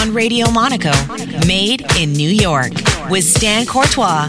On Radio Monaco. Made in New York with Stan Courtois.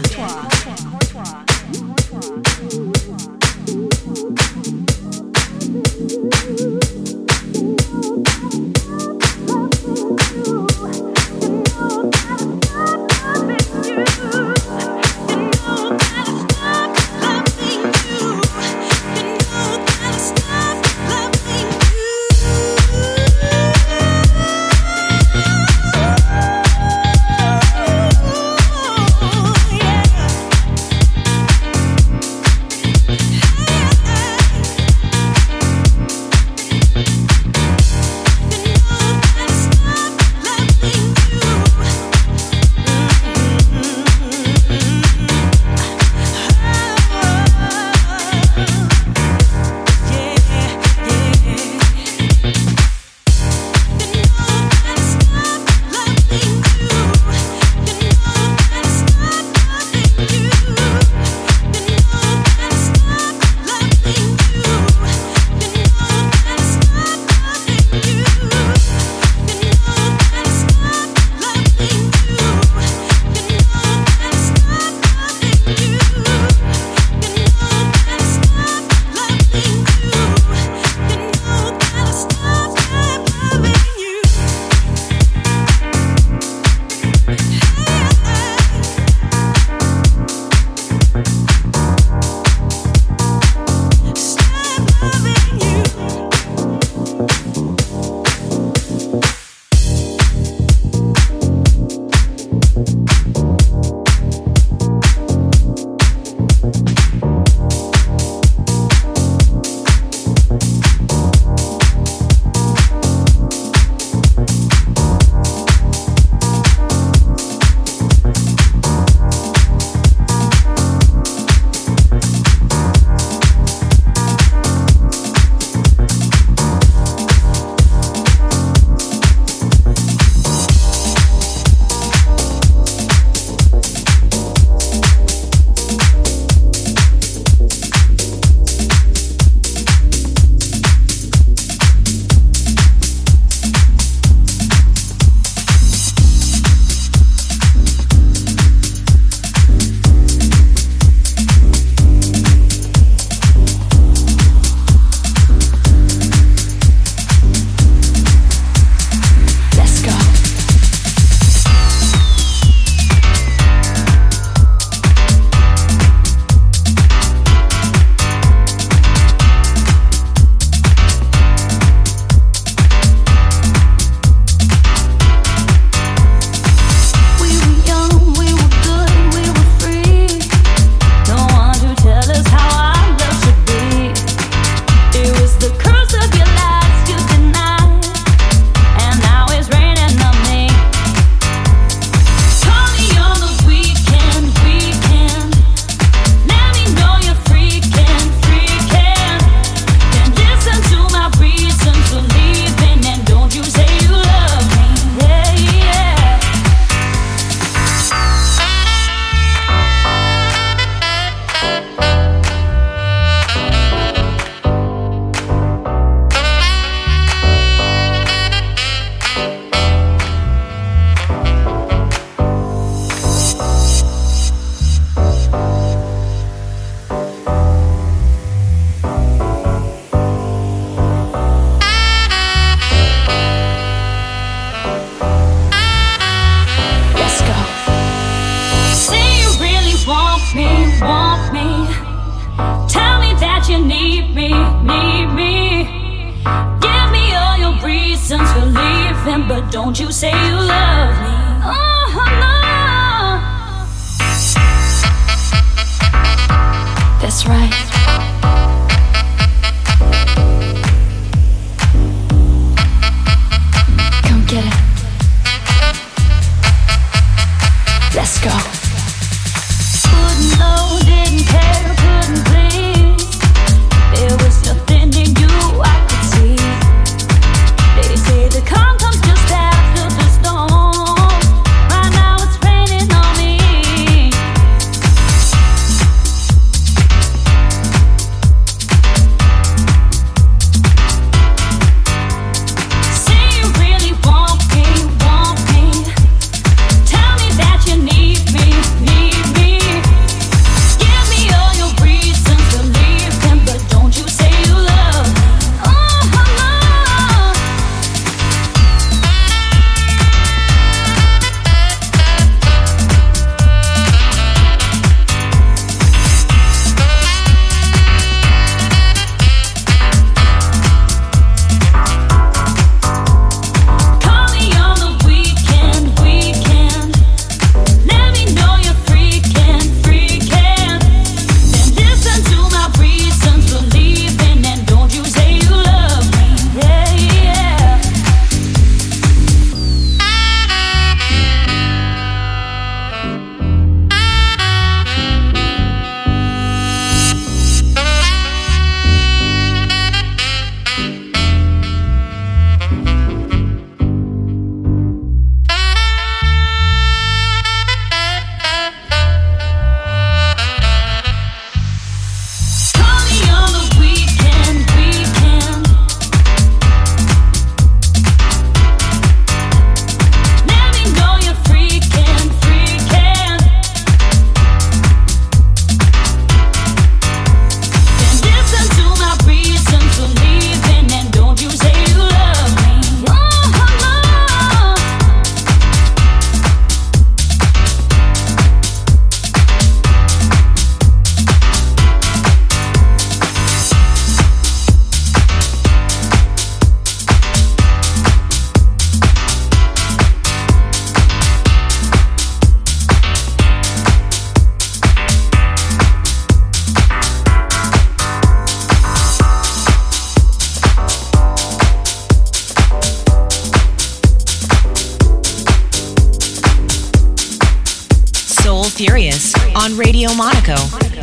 Furious on Radio Monaco,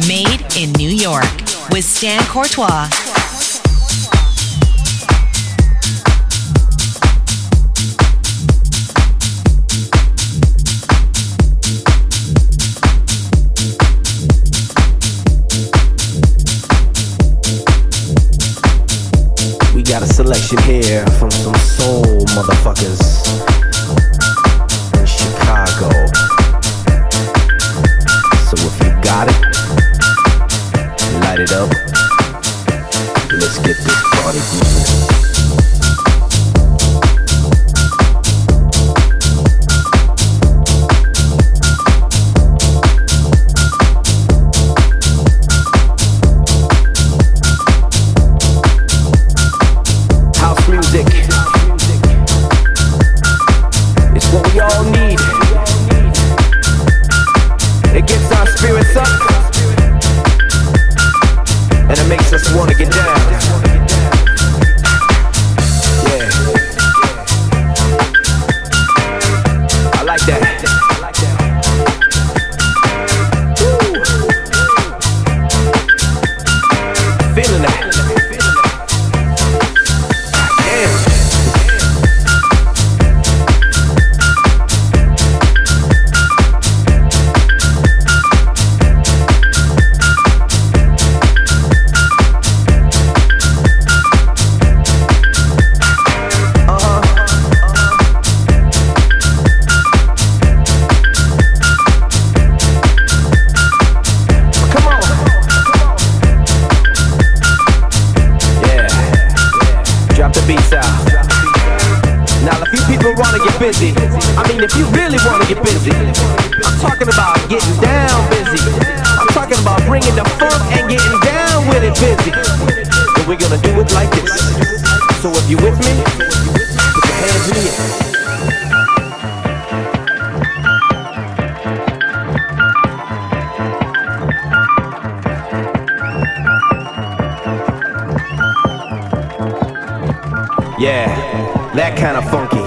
made in New York with Stan Courtois. We got a selection here from some soul motherfuckers. it up. So if you with me, put your hands in the air. Yeah, that kind of funky.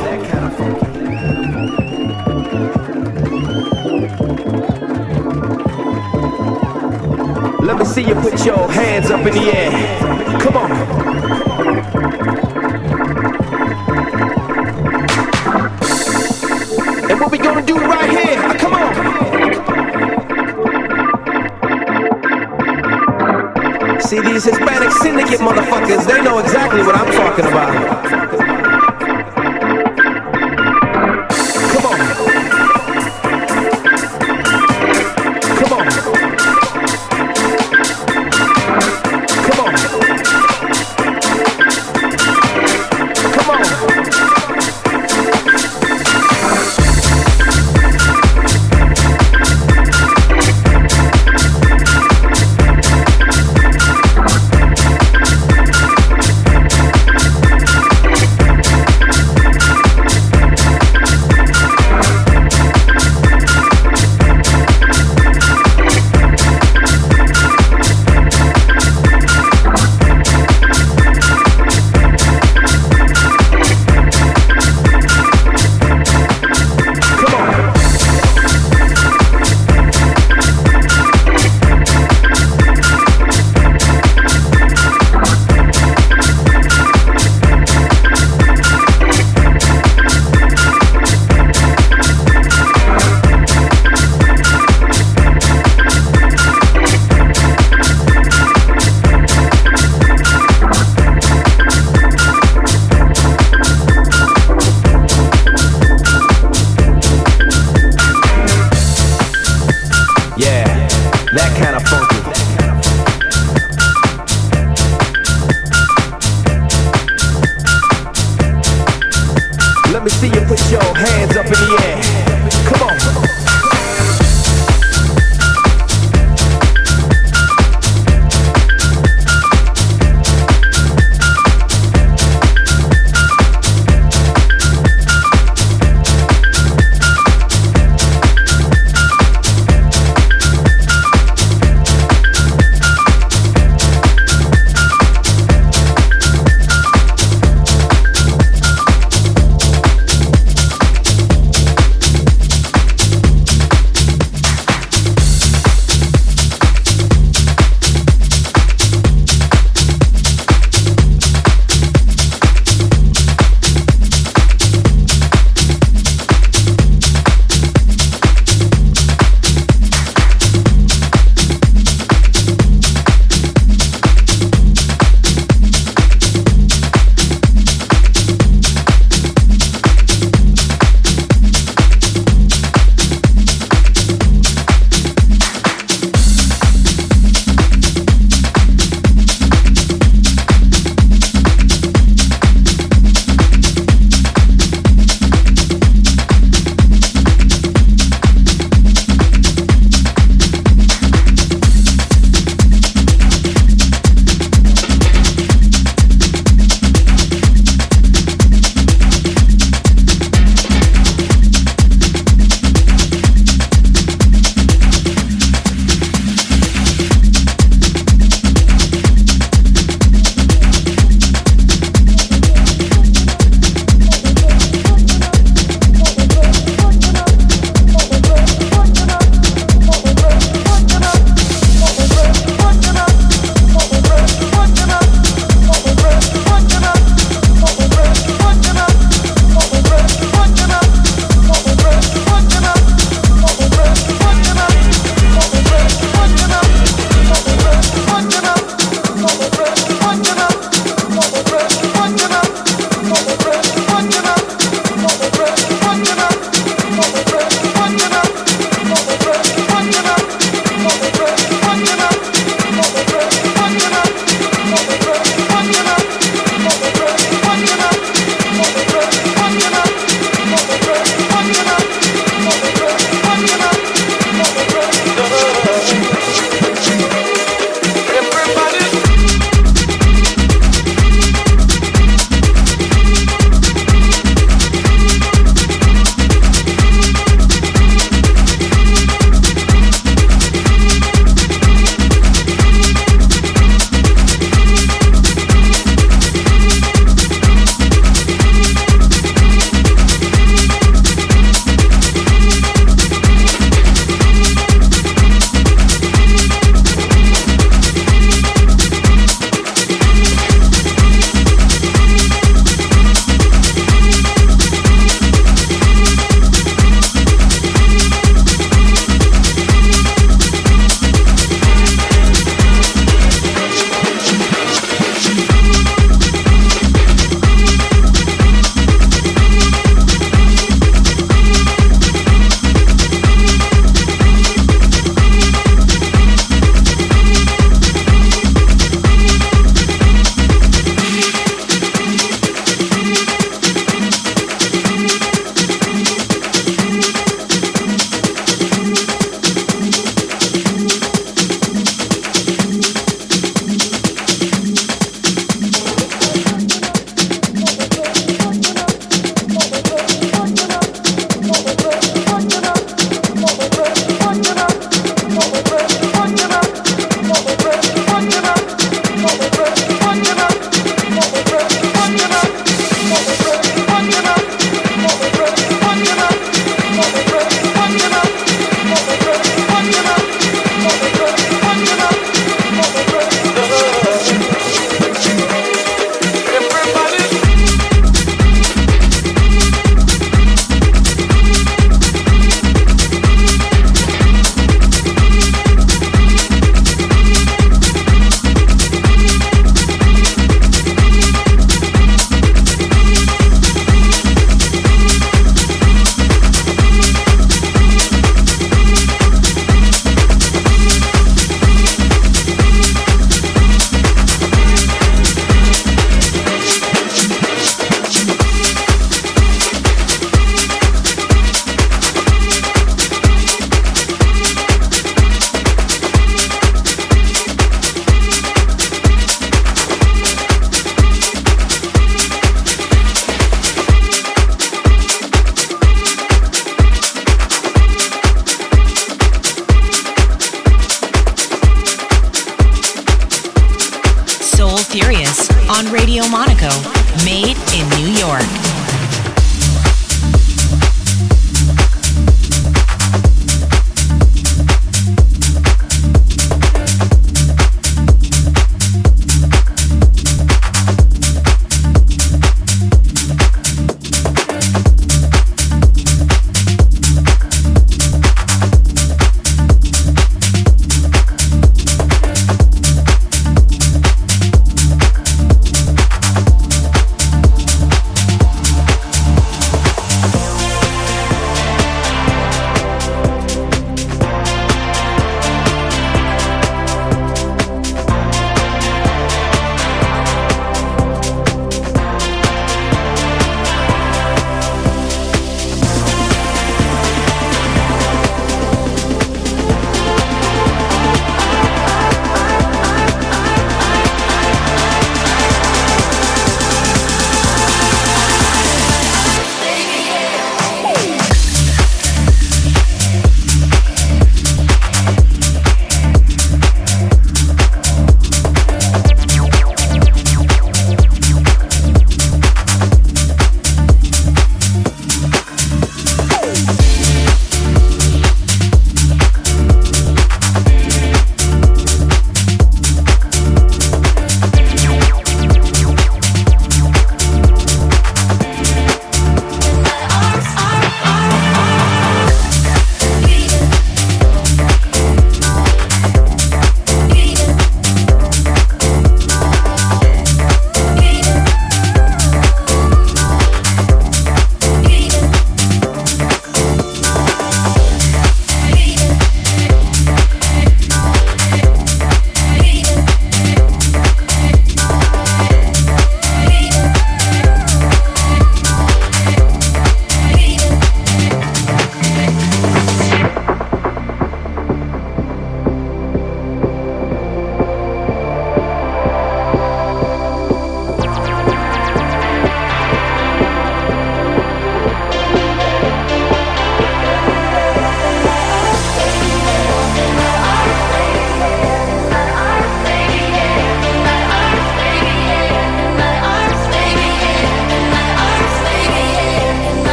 Let me see you put your hands up in the air. Come on. they know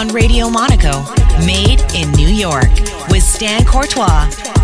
on Radio Monaco, made in New York with Stan Courtois.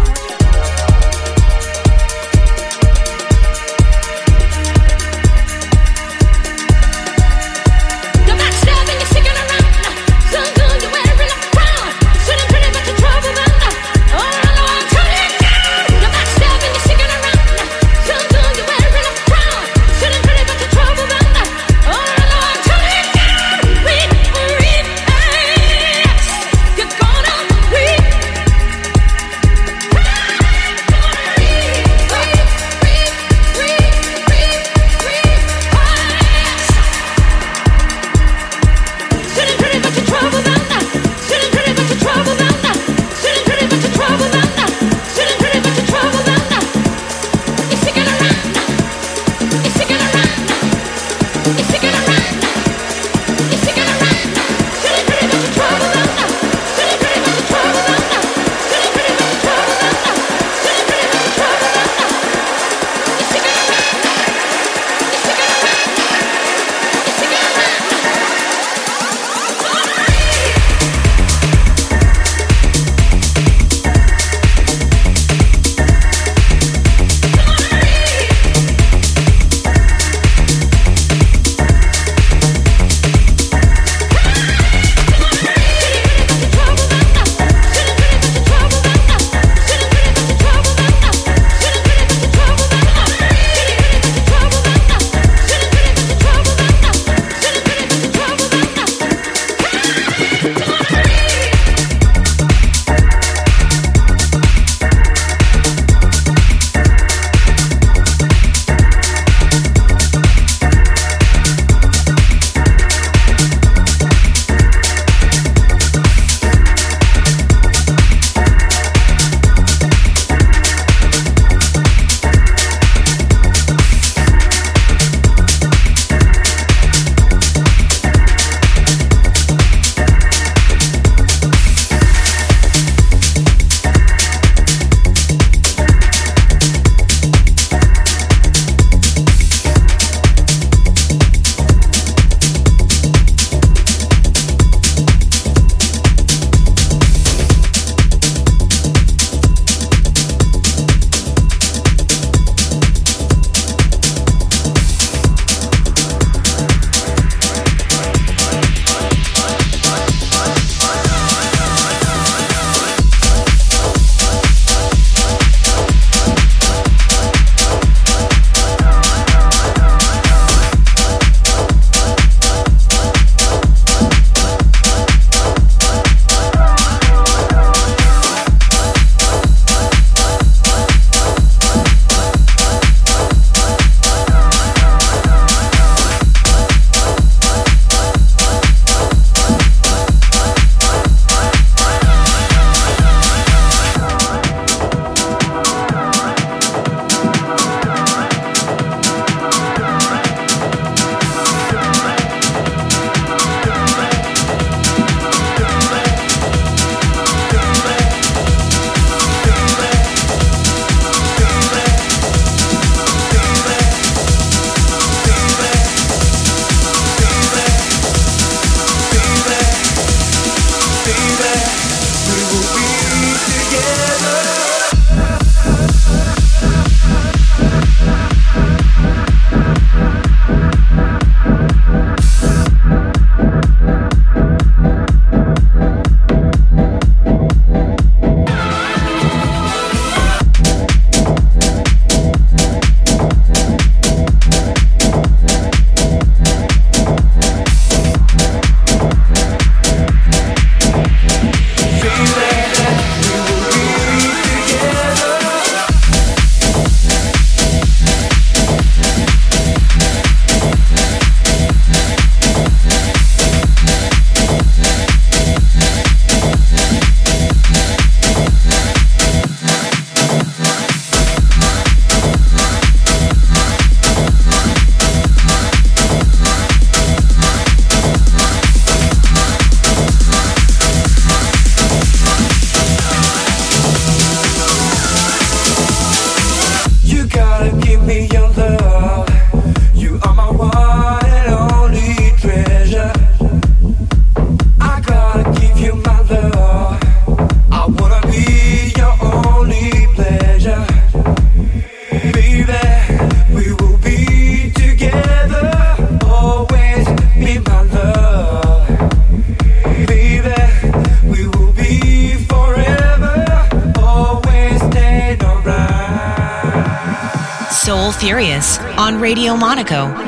Radio Monaco,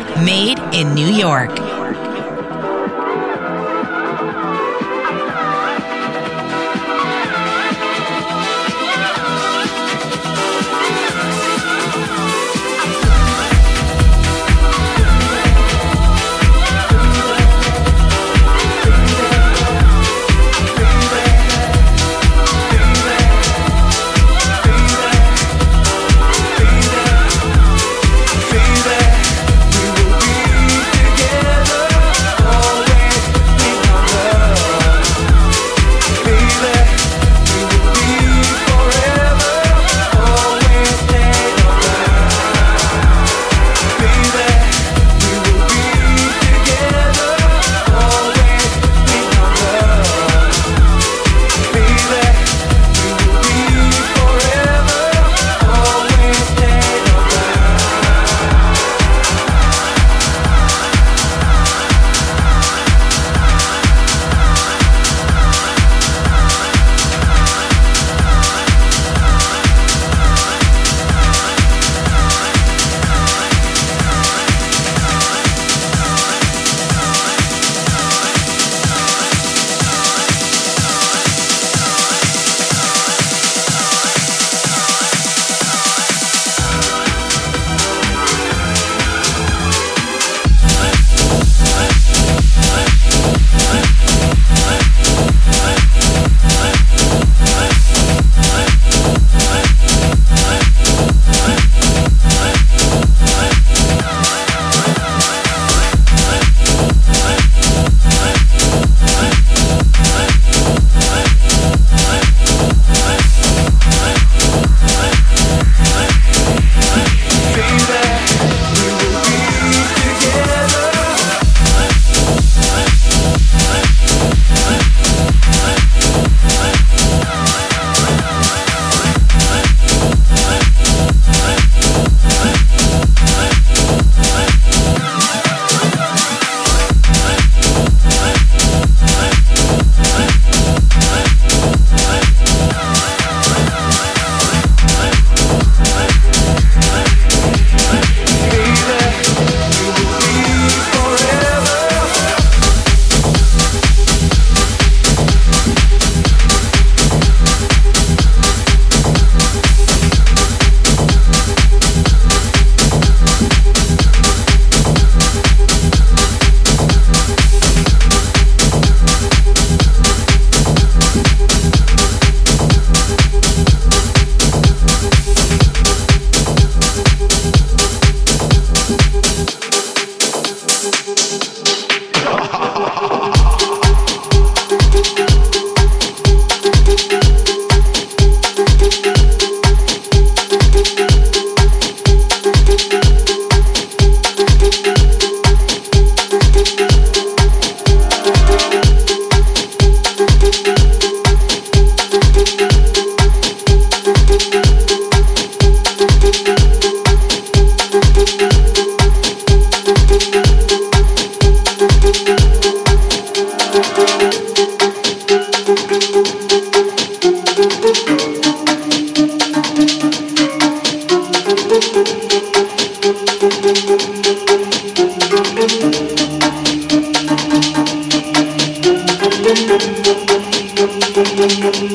Thank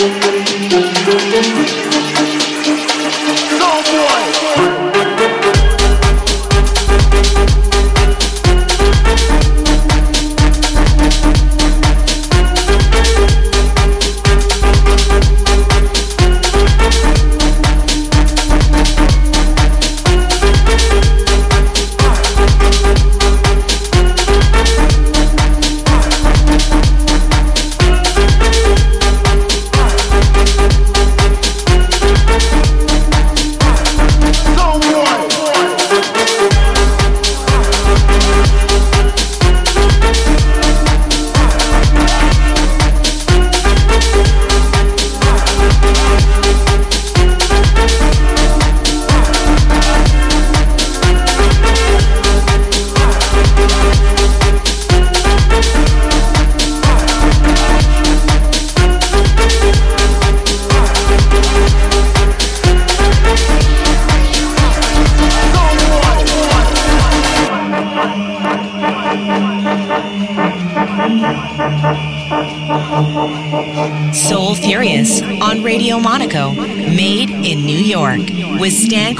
you.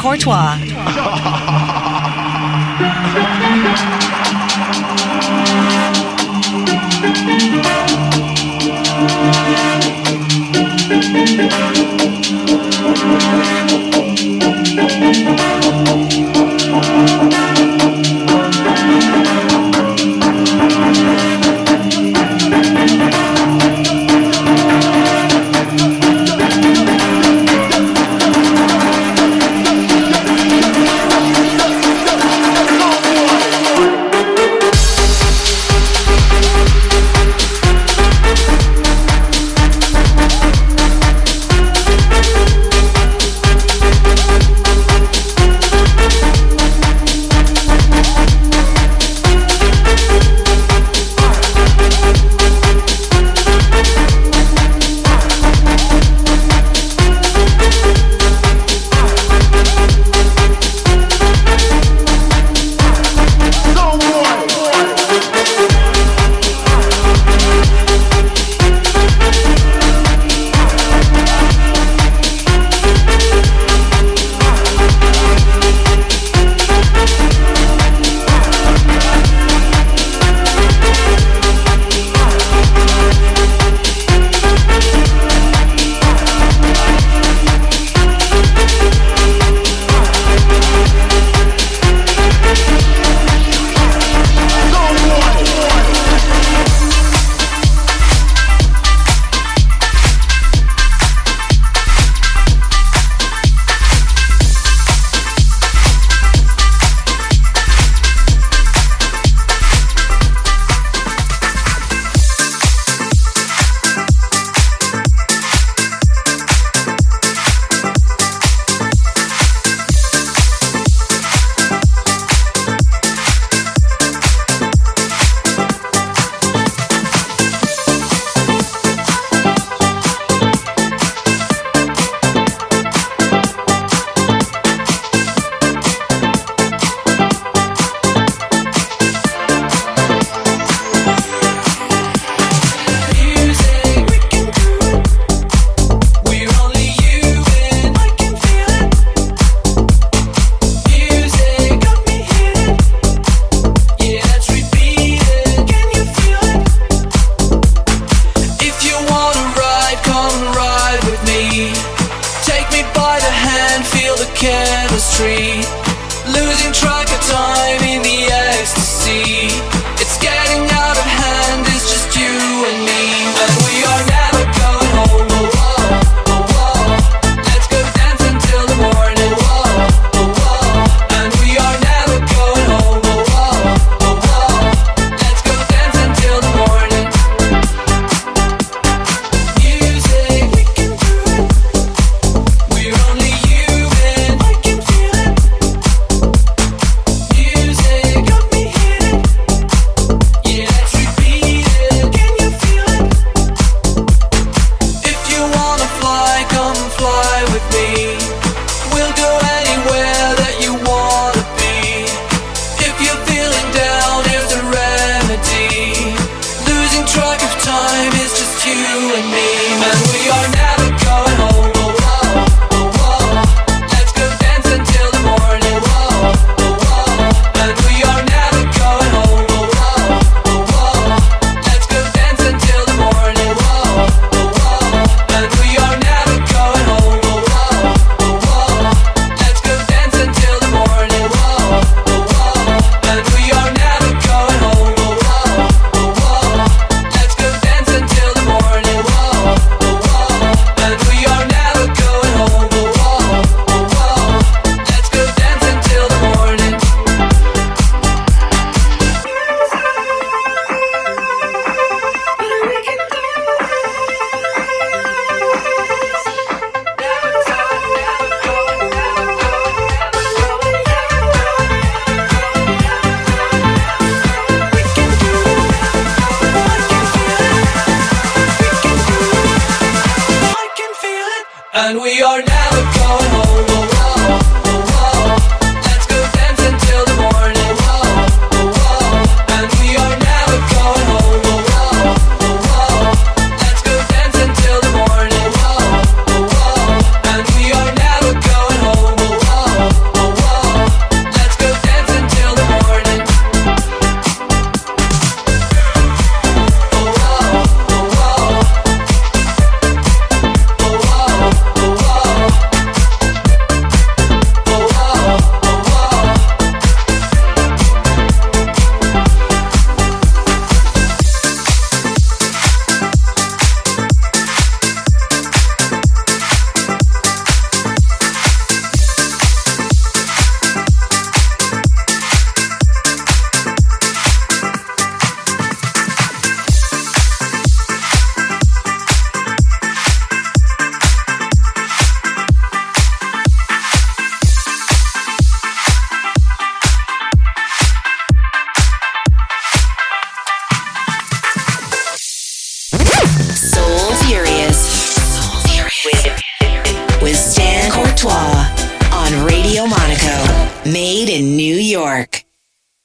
Courtois.